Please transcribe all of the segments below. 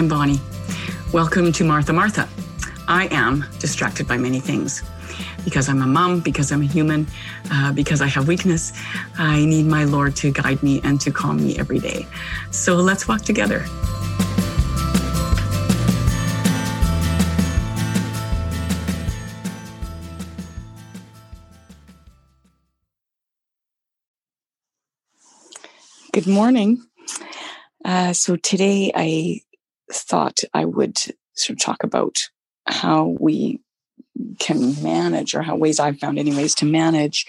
I'm Bonnie. Welcome to Martha Martha. I am distracted by many things. Because I'm a mom, because I'm a human, uh, because I have weakness, I need my Lord to guide me and to calm me every day. So let's walk together. Good morning. Uh, so today I thought I would sort of talk about how we can manage, or how ways I've found, anyways, to manage.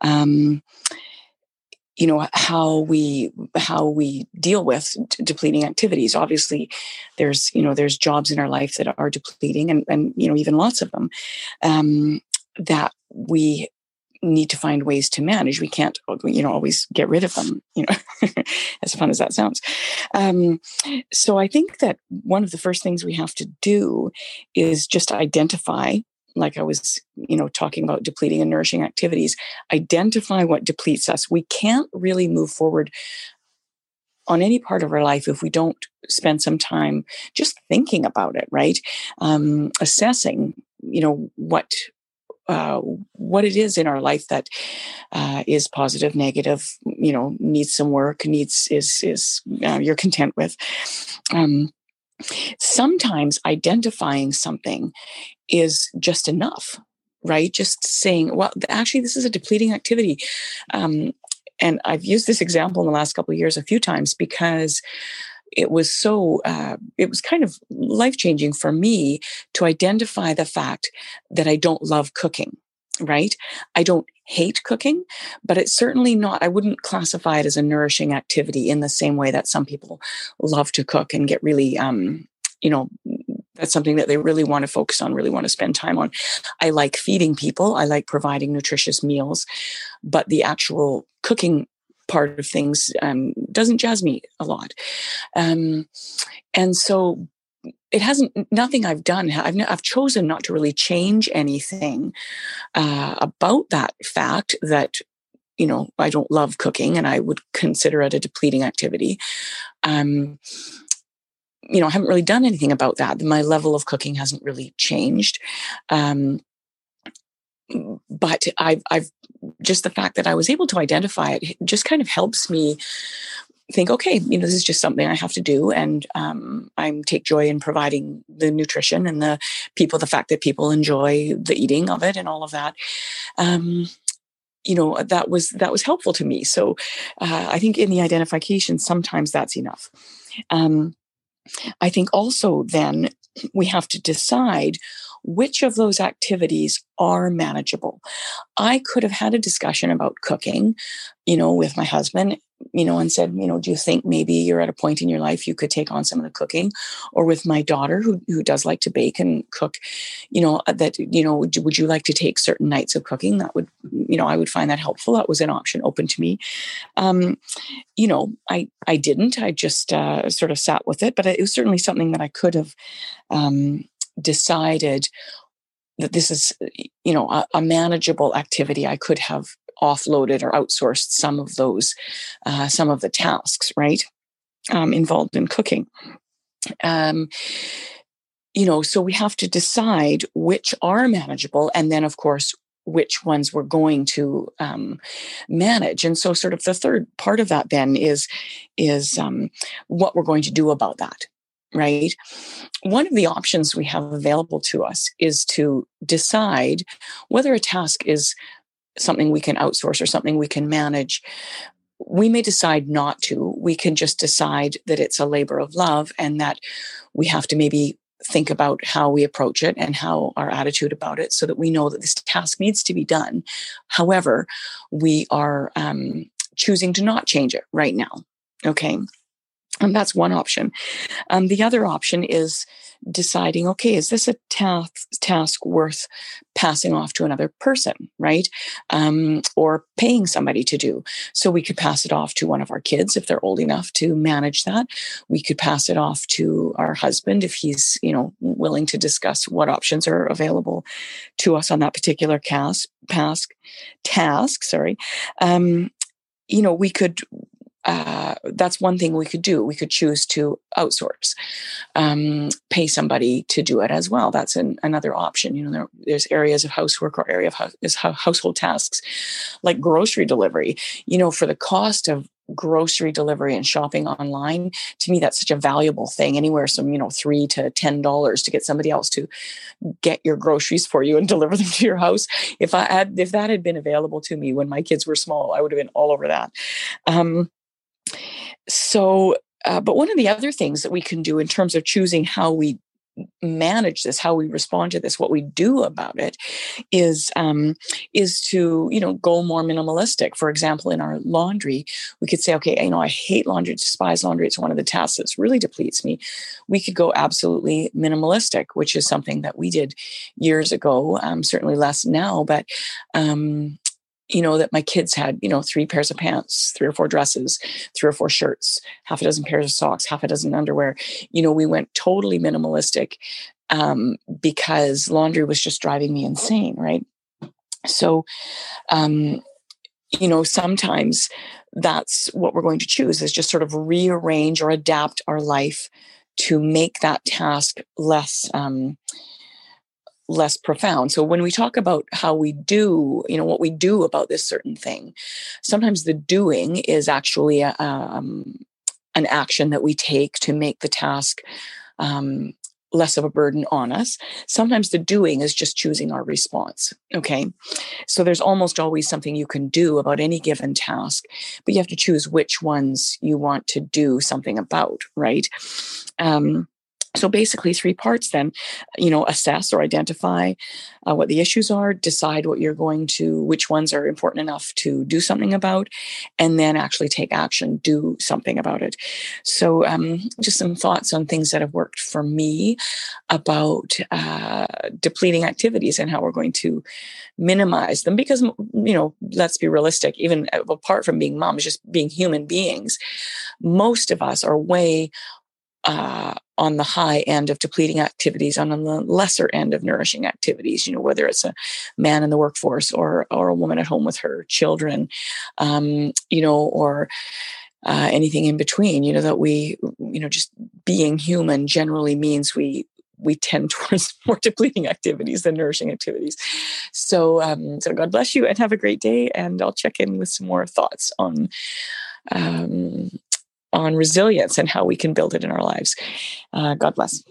Um, you know how we how we deal with depleting activities obviously there's you know there's jobs in our life that are depleting and and you know even lots of them um, that we need to find ways to manage. We can't, you know, always get rid of them, you know, as fun as that sounds. Um, so I think that one of the first things we have to do is just identify, like I was, you know, talking about depleting and nourishing activities, identify what depletes us. We can't really move forward on any part of our life if we don't spend some time just thinking about it right um, assessing you know what uh, what it is in our life that uh, is positive, negative, you know, needs some work, needs is is uh, you're content with. Um, sometimes identifying something is just enough, right? Just saying, well, actually, this is a depleting activity. Um, and I've used this example in the last couple of years a few times because it was so uh, it was kind of life changing for me to identify the fact that i don't love cooking right? I don't hate cooking but it's certainly not i wouldn't classify it as a nourishing activity in the same way that some people love to cook and get really um you know that's something that they really want to focus on really want to spend time on. I like feeding people i like providing nutritious meals but the actual cooking part of things um, doesn't jazz me a lot. Um, and so it hasn't nothing i've done i've, I've chosen not to really change anything uh, about that fact that you know i don't love cooking and i would consider it a depleting activity. Um, you know i haven't really done anything about that. My level of cooking hasn't really changed. Um, but I've, I've just the fact that I was able to identify it just kind of helps me think, okay, you know, this is just something I have to do, and um, I take joy in providing the nutrition and the people, the fact that people enjoy the eating of it and all of that. Um, you know that was that was helpful to me. So uh, i think in the identification sometimes that's enough. Um, i think also then we have to decide which of those activities are manageable. I could have had a discussion about cooking, you know, with my husband, you know, and said, you know, do you think maybe you're at a point in your life you could take on some of the cooking? Or with my daughter who, who does like to bake and cook, you know, uh, that, you know, would you, would you like to take certain nights of cooking? That would, you know, I would find that helpful. That was an option open to me. Um, you know, I, I didn't, I just uh, sort of sat with it, but it was certainly something that I could have um, decided that this is you know a, a, manageable activity i could have offloaded or outsourced some of those uh, some of the tasks right um, involved in cooking. Um, you know so we have to decide which are manageable and then of course which ones we're going to um, manage. And so sort of the third part of that then is is um, what we're going to do about that right? One of the options we have available to us is to decide whether a task is something we can outsource or something we can manage. We may decide not to. We can just decide that it's a labor of love and that we have to maybe think about how we approach it and how our attitude about it so that we know that this task needs to be done. However, we are um, choosing to not change it right now. Okay. And that's one option. Um, the other option is deciding, okay, is this a task, task worth passing off to another person, right? Um, or paying somebody to do. So we could pass it off to one of our kids if they're old enough to manage that. We could pass it off to our husband if he's, you know, willing to discuss what options are available to us on that particular task. Task, task. Sorry. Um, you know, we could uh, that's one thing we could do. We could choose to outsource, um, pay somebody to do it as well. That's an, another option. You know, there, there's areas of housework or area of house, household tasks, like grocery delivery. You know, for the cost of grocery delivery and shopping online to me that's such a valuable thing anywhere from you know three to ten dollars to get somebody else to get your groceries for you and deliver them to your house if i had if that had been available to me when my kids were small i would have been all over that um, so, uh, but one of the other things that we can do in terms of choosing how we manage this how we respond to this what we do about it is um, is to you know go more minimalistic. For example in our laundry we could say okay you know i hate laundry despise laundry it's one of the tasks that really depletes me. We could go absolutely minimalistic which is something that we did years ago um, certainly less now but um, you know, that my kids had, you know, three pairs of pants, three or four dresses, three or four shirts, half a dozen pairs of socks, half a dozen underwear. You know, we went totally minimalistic um, because laundry was just driving me insane, right? So, um, you know, sometimes that's what we're going to choose is just sort of rearrange or adapt our life to make that task less um, less profound. So when we talk about how we do, you know, what we do about this certain thing, sometimes the doing is actually a, um, an action that we take to make the task um, less of a burden on us. Sometimes the doing is just choosing our response. Okay. So there's almost always something you can do about any given task, but you have to choose which ones you want to do something about, right? Um, so basically, three parts then, you know, assess or identify uh, what the issues are, decide what you're going to, which ones are important enough to do something about, and then actually take action, do something about it. So, um, just some thoughts on things that have worked for me about uh, depleting activities and how we're going to minimize them because, you know, let's be realistic, even apart from being moms, just being human beings, most of us are way uh, on the high end of depleting activities and on the lesser end of nourishing activities you know whether it's a man in the workforce or or a woman at home with her children um, you know or uh, anything in between you know that we you know just being human generally means we we tend towards more depleting activities than nourishing activities. So, um, so God bless you and have a great day. And I'll check in with some more thoughts on um, on resilience and how we can build it in our lives. Uh, God bless.